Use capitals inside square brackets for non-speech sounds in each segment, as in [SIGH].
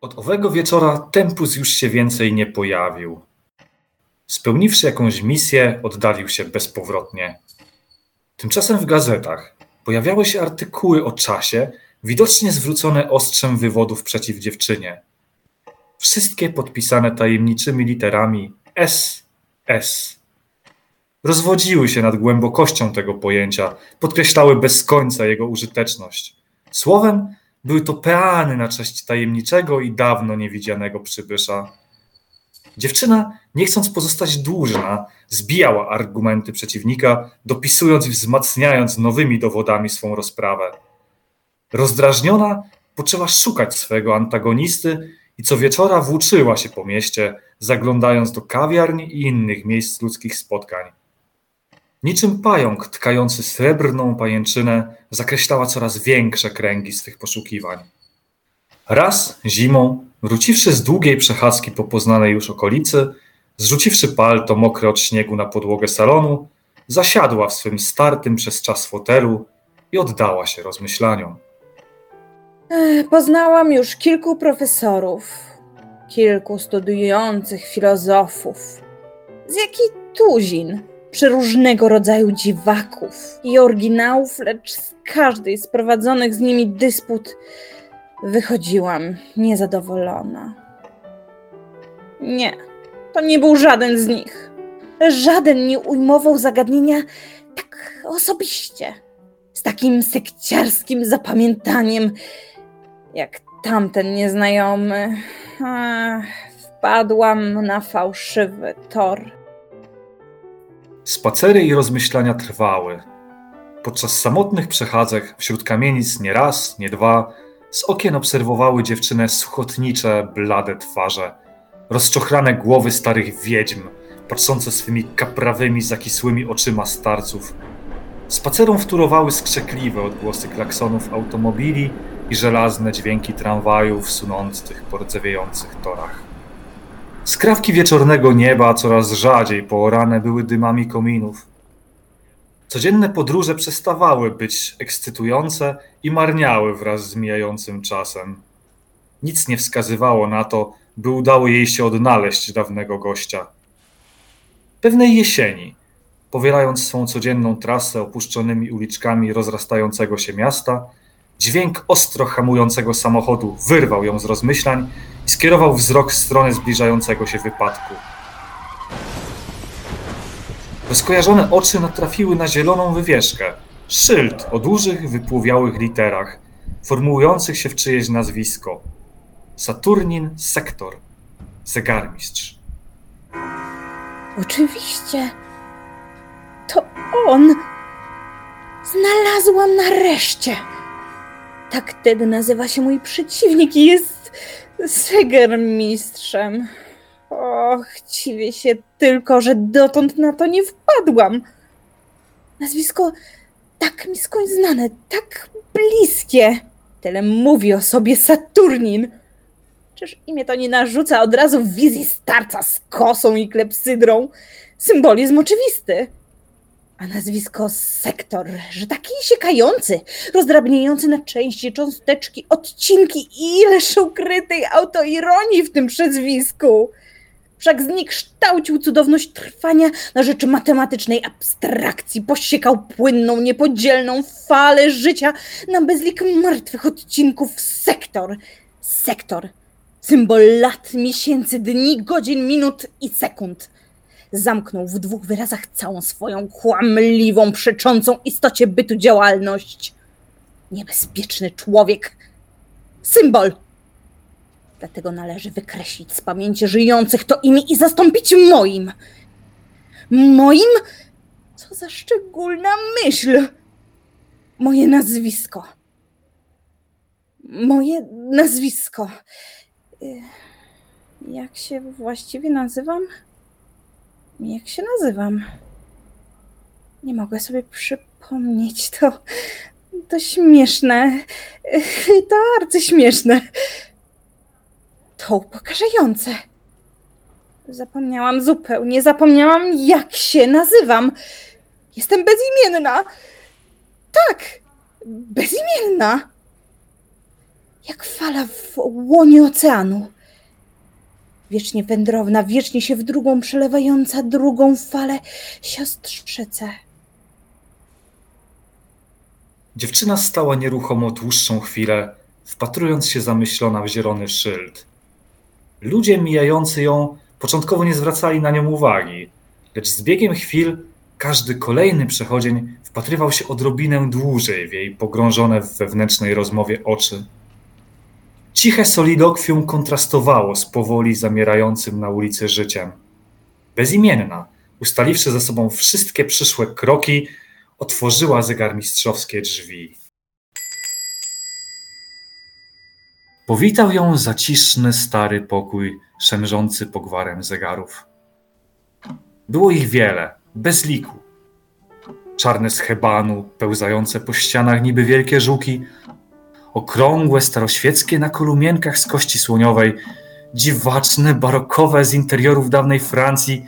Od owego wieczora Tempus już się więcej nie pojawił. Spełniwszy jakąś misję, oddalił się bezpowrotnie. Tymczasem w gazetach pojawiały się artykuły o czasie, widocznie zwrócone ostrzem wywodów przeciw dziewczynie. Wszystkie podpisane tajemniczymi literami S. S. Rozwodziły się nad głębokością tego pojęcia, podkreślały bez końca jego użyteczność. Słowem, były to peany na cześć tajemniczego i dawno niewidzianego przybysza. Dziewczyna, nie chcąc pozostać dłużna, zbijała argumenty przeciwnika, dopisując i wzmacniając nowymi dowodami swą rozprawę. Rozdrażniona, poczęła szukać swojego antagonisty i co wieczora włóczyła się po mieście, zaglądając do kawiarni i innych miejsc ludzkich spotkań. Niczym pająk tkający srebrną pajęczynę zakreślała coraz większe kręgi swych poszukiwań. Raz zimą, wróciwszy z długiej przechadzki po poznanej już okolicy, zrzuciwszy palto mokre od śniegu na podłogę salonu, zasiadła w swym startym przez czas fotelu i oddała się rozmyślaniom. Poznałam już kilku profesorów, kilku studiujących filozofów, z jaki tuzin przeróżnego rodzaju dziwaków i oryginałów, lecz z każdej z prowadzonych z nimi dysput wychodziłam niezadowolona. Nie, to nie był żaden z nich. Żaden nie ujmował zagadnienia tak osobiście, z takim sekciarskim zapamiętaniem, jak tamten nieznajomy. Ach, wpadłam na fałszywy tor. Spacery i rozmyślania trwały. Podczas samotnych przechadzek wśród kamienic nie raz, nie dwa, z okien obserwowały dziewczynę suchotnicze, blade twarze, rozczochrane głowy starych wiedźm, patrzące swymi kaprawymi, zakisłymi oczyma starców. Spacerom wtórowały skrzekliwe odgłosy klaksonów automobili i żelazne dźwięki tramwajów sunących po rdzewiejących torach. Skrawki wieczornego nieba coraz rzadziej poorane były dymami kominów. Codzienne podróże przestawały być ekscytujące i marniały wraz z mijającym czasem. Nic nie wskazywało na to, by udało jej się odnaleźć dawnego gościa. Pewnej jesieni, powielając swą codzienną trasę opuszczonymi uliczkami rozrastającego się miasta, dźwięk ostro hamującego samochodu wyrwał ją z rozmyślań i skierował wzrok w stronę zbliżającego się wypadku. Rozkojarzone oczy natrafiły na zieloną wywieszkę, szyld o dużych, wypłowiałych literach, formułujących się w czyjeś nazwisko. Saturnin Sektor, zegarmistrz. Oczywiście. To on. Znalazłam nareszcie. Tak wtedy nazywa się mój przeciwnik i jest zegarmistrzem. Och, dziwię się tylko, że dotąd na to nie wpadłam. Nazwisko tak mi skądś znane, tak bliskie. Tyle mówi o sobie Saturnin. Czyż imię to nie narzuca od razu wizji starca z kosą i klepsydrą? Symbolizm oczywisty. A nazwisko sektor, że taki siekający, rozdrabniający na części cząsteczki, odcinki ileż ukrytej autoironii w tym przezwisku. Wszak zniekształcił cudowność trwania na rzeczy matematycznej abstrakcji, posiekał płynną, niepodzielną falę życia na bezlik martwych odcinków sektor. Sektor. Symbol lat, miesięcy, dni, godzin, minut i sekund. Zamknął w dwóch wyrazach całą swoją kłamliwą, przeczącą istocie bytu działalność. Niebezpieczny człowiek. Symbol. Dlatego należy wykreślić z pamięci żyjących to imię i zastąpić moim. Moim? Co za szczególna myśl. Moje nazwisko. Moje nazwisko. Y, Jak się właściwie nazywam? Jak się nazywam? Nie mogę sobie przypomnieć. To, to śmieszne. [LAUGHS] To arcyśmieszne. To upokarzające. Zapomniałam zupełnie, zapomniałam jak się nazywam. Jestem bezimienna. Tak, bezimienna. jak fala w łonie oceanu. Wiecznie wędrowna, wiecznie się w drugą przelewająca drugą falę siostrzyce. Dziewczyna stała nieruchomo dłuższą chwilę, wpatrując się zamyślona w zielony szyld. Ludzie mijający ją początkowo nie zwracali na nią uwagi, lecz z biegiem chwil każdy kolejny przechodzień wpatrywał się odrobinę dłużej w jej pogrążone w wewnętrznej rozmowie oczy. Ciche solidokwium kontrastowało z powoli zamierającym na ulicy życiem. Bezimienna, ustaliwszy ze sobą wszystkie przyszłe kroki, otworzyła zegarmistrzowskie drzwi. Powitał ją zaciszny stary pokój, szemrzący pogwarem zegarów. Było ich wiele, bez liku. Czarne z hebanu, pełzające po ścianach niby wielkie żuki, okrągłe, staroświeckie na kolumienkach z kości słoniowej, dziwaczne, barokowe z interiorów dawnej Francji,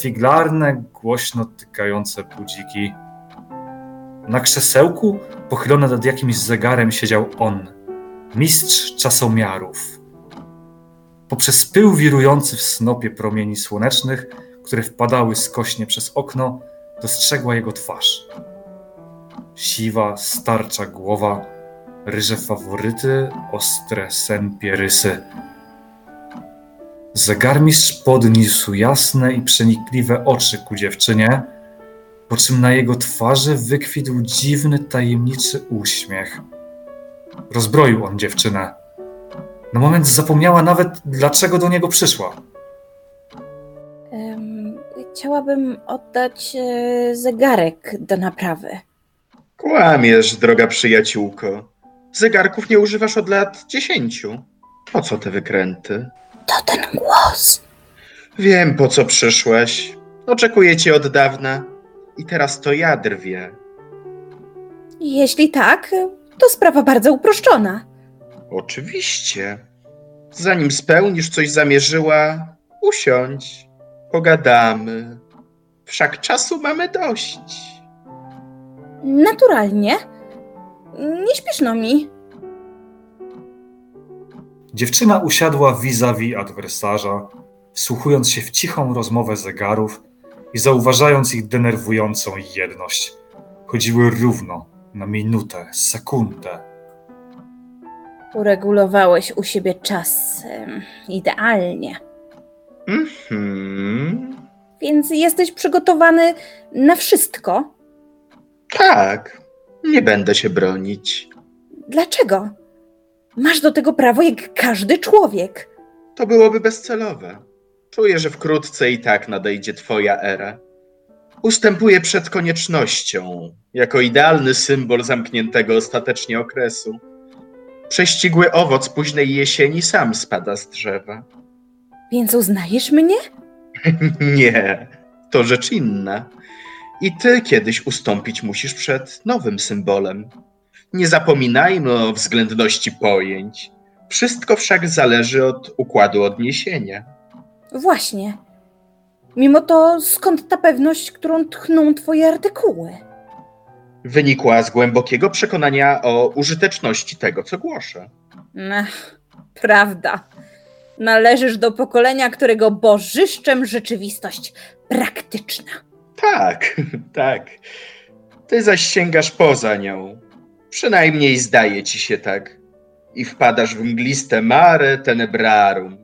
figlarne, głośno tykające budziki. Na krzesełku, pochylony nad jakimś zegarem, siedział on, mistrz czasomiarów. Poprzez pył wirujący w snopie promieni słonecznych, które wpadały skośnie przez okno, dostrzegła jego twarz. Siwa, starcza głowa, ryże faworyty, ostre sępie rysy. Zegarmistrz podniósł jasne i przenikliwe oczy ku dziewczynie, po czym na jego twarzy wykwitł dziwny, tajemniczy uśmiech. Rozbroił on dziewczynę. Na moment zapomniała nawet, dlaczego do niego przyszła. Em, chciałabym oddać e, zegarek do naprawy. Kłamiesz, droga przyjaciółko. Zegarków nie używasz od lat dziesięciu. Po co te wykręty? To ten głos. Wiem, po co przyszłeś. Oczekuję cię od dawna. I teraz to ja drwię. Jeśli tak, to sprawa bardzo uproszczona. Oczywiście. Zanim spełnisz, coś zamierzyła, usiądź. Pogadamy. Wszak czasu mamy dość. Naturalnie. Nie śpieszno mi. Dziewczyna usiadła vis-a-vis adwersarza, wsłuchując się w cichą rozmowę zegarów i zauważając ich denerwującą jedność. Chodziły równo, na minutę, sekundę. Uregulowałeś u siebie czas em, idealnie. Mhm. Więc jesteś przygotowany na wszystko. Tak. Nie będę się bronić. Dlaczego? Masz do tego prawo jak każdy człowiek. To byłoby bezcelowe. Czuję, że wkrótce i tak nadejdzie twoja era. Ustępuję przed koniecznością, jako idealny symbol zamkniętego ostatecznie okresu. Prześcigły owoc późnej jesieni sam spada z drzewa. Więc uznajesz mnie? [LAUGHS] Nie, to rzecz inna. I ty kiedyś ustąpić musisz przed nowym symbolem. Nie zapominajmy o względności pojęć. Wszystko wszak zależy od układu odniesienia. Właśnie. Mimo to skąd ta pewność, którą tchną twoje artykuły? Wynikła z głębokiego przekonania o użyteczności tego, co głoszę. Ech, prawda. Należysz do pokolenia, którego bożyszczem rzeczywistość praktyczna. Tak, [LAUGHS] tak. Ty zaś sięgasz poza nią. Przynajmniej zdaje ci się tak. I wpadasz w mgliste mare tenebrarum.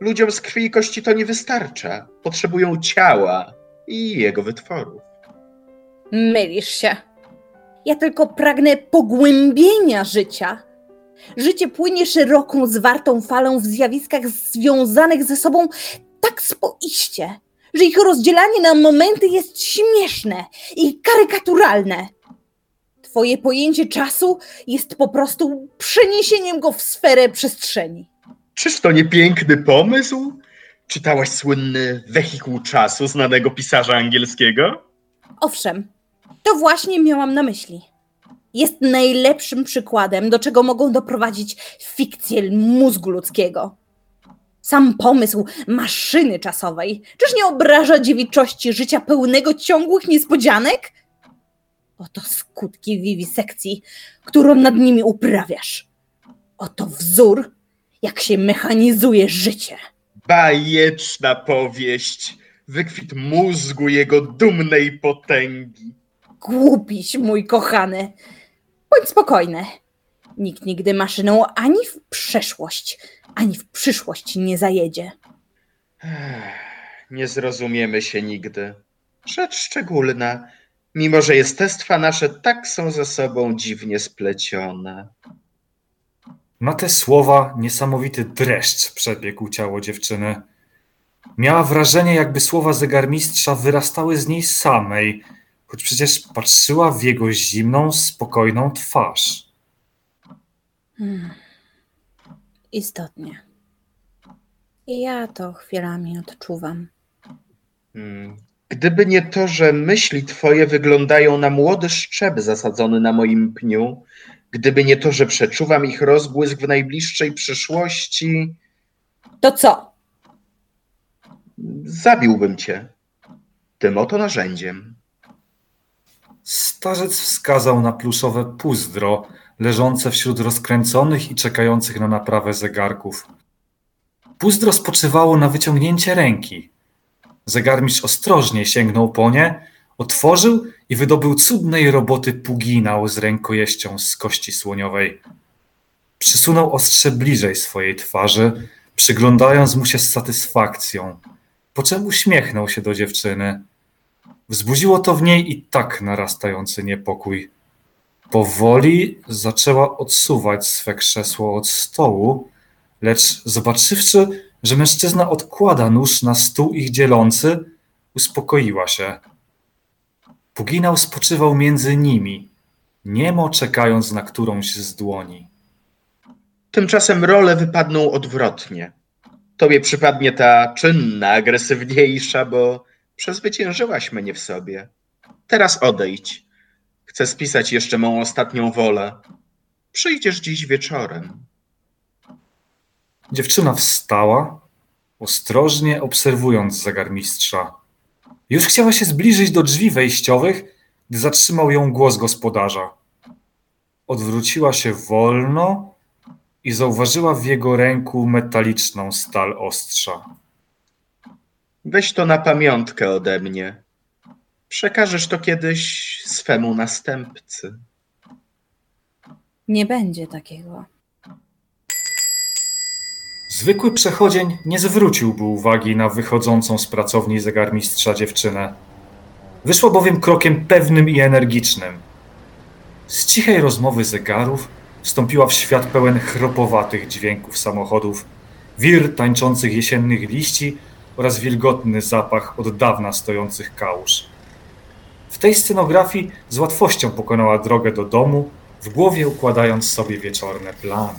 Ludziom z krwi i kości to nie wystarcza. Potrzebują ciała i jego wytworów. Mylisz się. Ja tylko pragnę pogłębienia życia. Życie płynie szeroką, zwartą falą w zjawiskach związanych ze sobą tak spoiście, że ich rozdzielanie na momenty jest śmieszne i karykaturalne. Twoje pojęcie czasu jest po prostu przeniesieniem go w sferę przestrzeni. Czyż to nie piękny pomysł? Czytałaś słynny wehikuł czasu znanego pisarza angielskiego? Owszem, to właśnie miałam na myśli. Jest najlepszym przykładem, do czego mogą doprowadzić fikcje mózgu ludzkiego. Sam pomysł maszyny czasowej, czyż nie obraża dziewiczości życia pełnego ciągłych niespodzianek? Oto skutki wiwisekcji, którą nad nimi uprawiasz. Oto wzór, jak się mechanizuje życie. Bajeczna powieść, wykwit mózgu jego dumnej potęgi. Głupiś, mój kochany. Bądź spokojny. Nikt nigdy maszyną ani w przeszłość, ani w przyszłość nie zajedzie. Nie zrozumiemy się nigdy. Rzecz szczególna, mimo że jestestwa nasze tak są ze sobą dziwnie splecione. Na te słowa niesamowity dreszcz przebiegł ciało dziewczyny. Miała wrażenie, jakby słowa zegarmistrza wyrastały z niej samej, choć przecież patrzyła w jego zimną, spokojną twarz. Hmm. Istotnie. I ja to chwilami odczuwam. Hmm. Gdyby nie to, że myśli twoje wyglądają na młody szczep zasadzony na moim pniu, gdyby nie to, że przeczuwam ich rozbłysk w najbliższej przyszłości, To co? zabiłbym cię. Tym oto narzędziem. Starzec wskazał na pluszowe puzdro leżące wśród rozkręconych i czekających na naprawę zegarków. Puzdro spoczywało na wyciągnięcie ręki. Zegarmistrz ostrożnie sięgnął po nie, otworzył i wydobył cudnej roboty puginał z rękojeścią z kości słoniowej. Przysunął ostrze bliżej swojej twarzy, przyglądając mu się z satysfakcją, po czym uśmiechnął się do dziewczyny. Wzbudziło to w niej i tak narastający niepokój. Powoli zaczęła odsuwać swe krzesło od stołu, lecz zobaczywszy, że mężczyzna odkłada nóż na stół ich dzielący, uspokoiła się. Puginał spoczywał między nimi, niemo czekając na którąś z dłoni. Tymczasem role wypadną odwrotnie. Tobie przypadnie ta czynna, agresywniejsza, bo przezwyciężyłaś mnie w sobie. Teraz odejdź. Chcę spisać jeszcze mą ostatnią wolę. Przyjdziesz dziś wieczorem. Dziewczyna wstała, ostrożnie obserwując zegarmistrza. Już chciała się zbliżyć do drzwi wejściowych, gdy zatrzymał ją głos gospodarza. Odwróciła się wolno i zauważyła w jego ręku metaliczną stal ostrza. Weź to na pamiątkę ode mnie. Przekażesz to kiedyś swemu następcy. Nie będzie takiego. Zwykły przechodzień nie zwróciłby uwagi na wychodzącą z pracowni zegarmistrza dziewczynę. Wyszła bowiem krokiem pewnym i energicznym. Z cichej rozmowy zegarów wstąpiła w świat pełen chropowatych dźwięków samochodów, wir tańczących jesiennych liści oraz wilgotny zapach od dawna stojących kałuż. W tej scenografii z łatwością pokonała drogę do domu, w głowie układając sobie wieczorne plany.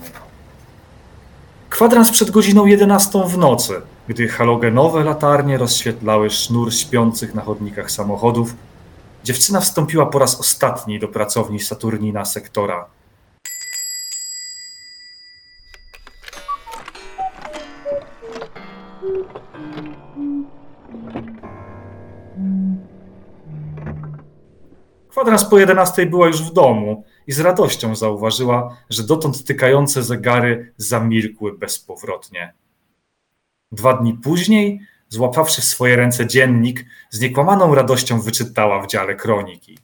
Kwadrans przed godziną 11 w nocy, gdy halogenowe latarnie rozświetlały sznur śpiących na chodnikach samochodów, dziewczyna wstąpiła po raz ostatni do pracowni Saturnina sektora. Kwadrans po 11 była już w domu i z radością zauważyła, że dotąd tykające zegary zamilkły bezpowrotnie. Dwa dni później, złapawszy w swoje ręce dziennik, z niekłamaną radością wyczytała w dziale kroniki.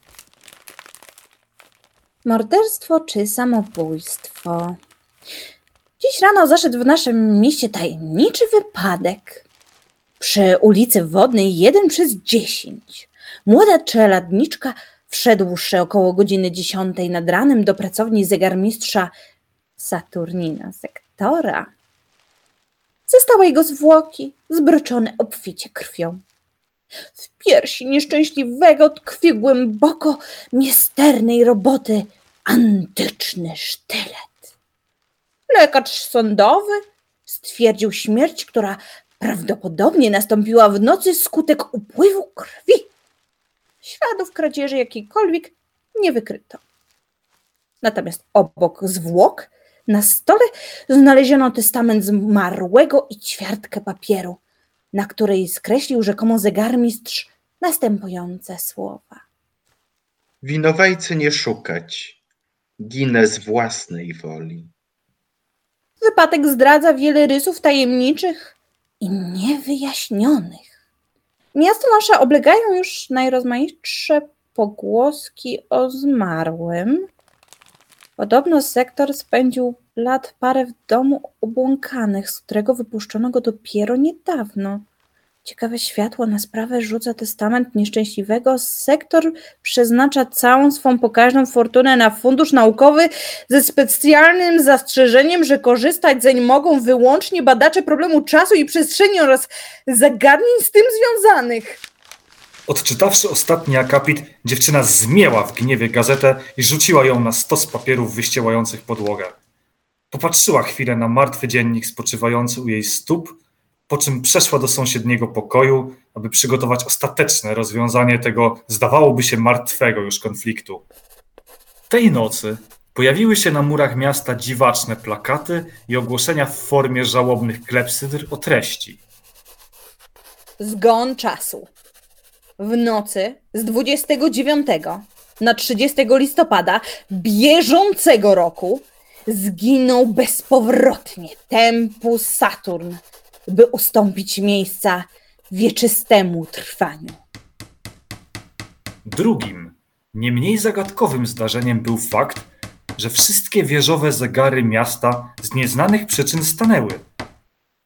Morderstwo czy samobójstwo? Dziś rano zaszedł w naszym mieście tajemniczy wypadek. Przy ulicy Wodnej 1 przez 10. Młoda czeladniczka wszedłszy około godziny 10 nad ranem do pracowni zegarmistrza Saturnina sektora, zastała jego zwłoki zbroczone obficie krwią. W piersi nieszczęśliwego tkwi głęboko misternej roboty antyczny sztylet. Lekarz sądowy stwierdził śmierć, która prawdopodobnie nastąpiła w nocy skutek upływu krwi. Śladów kradzieży jakiejkolwiek nie wykryto. Natomiast obok zwłok na stole znaleziono testament zmarłego i ćwiartkę papieru, na której skreślił rzekomo zegarmistrz następujące słowa. Winowajcy nie szukać. Ginę z własnej woli. Wypadek zdradza wiele rysów tajemniczych i niewyjaśnionych. Miasto nasze oblegają już najrozmaitsze pogłoski o zmarłym. Podobno sektor spędził lat parę w domu obłąkanych, z którego wypuszczono go dopiero niedawno. Ciekawe światło na sprawę rzuca testament nieszczęśliwego. Sektor przeznacza całą swą pokaźną fortunę na fundusz naukowy ze specjalnym zastrzeżeniem, że korzystać zeń mogą wyłącznie badacze problemu czasu i przestrzeni oraz zagadnień z tym związanych. Odczytawszy ostatni akapit, dziewczyna zmięła w gniewie gazetę i rzuciła ją na stos papierów wyściełających podłogę. Popatrzyła chwilę na martwy dziennik spoczywający u jej stóp, po czym przeszła do sąsiedniego pokoju, aby przygotować ostateczne rozwiązanie tego, zdawałoby się, martwego już konfliktu. Tej nocy pojawiły się na murach miasta dziwaczne plakaty i ogłoszenia w formie żałobnych klepsydr o treści. Zgon czasu. W nocy z 29 na 30 listopada bieżącego roku zginął bezpowrotnie Tempus Saturn, by ustąpić miejsca wieczystemu trwaniu. Drugim, nie mniej zagadkowym zdarzeniem był fakt, że wszystkie wieżowe zegary miasta z nieznanych przyczyn stanęły.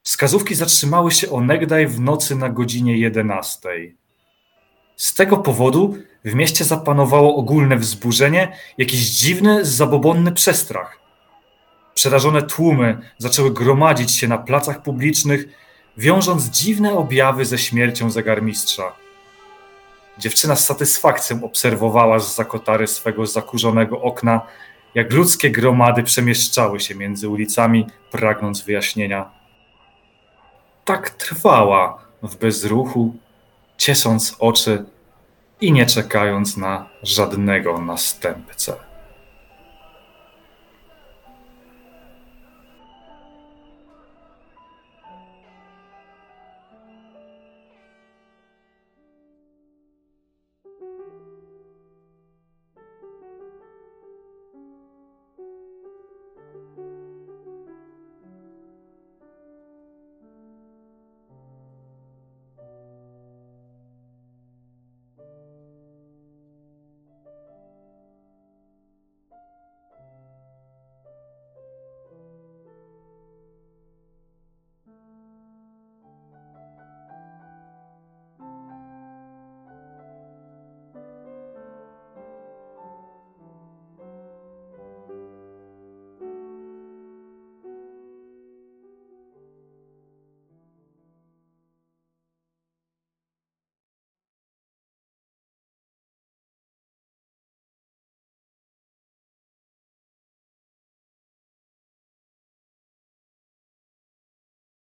Wskazówki zatrzymały się onegdaj w nocy na godzinie 11. Z tego powodu w mieście zapanowało ogólne wzburzenie, jakiś dziwny, zabobonny przestrach. Przerażone tłumy zaczęły gromadzić się na placach publicznych, wiążąc dziwne objawy ze śmiercią zegarmistrza. Dziewczyna z satysfakcją obserwowała z zakotary swego zakurzonego okna, jak ludzkie gromady przemieszczały się między ulicami, pragnąc wyjaśnienia. Tak trwała w bezruchu, ciesząc oczy i nie czekając na żadnego następcę.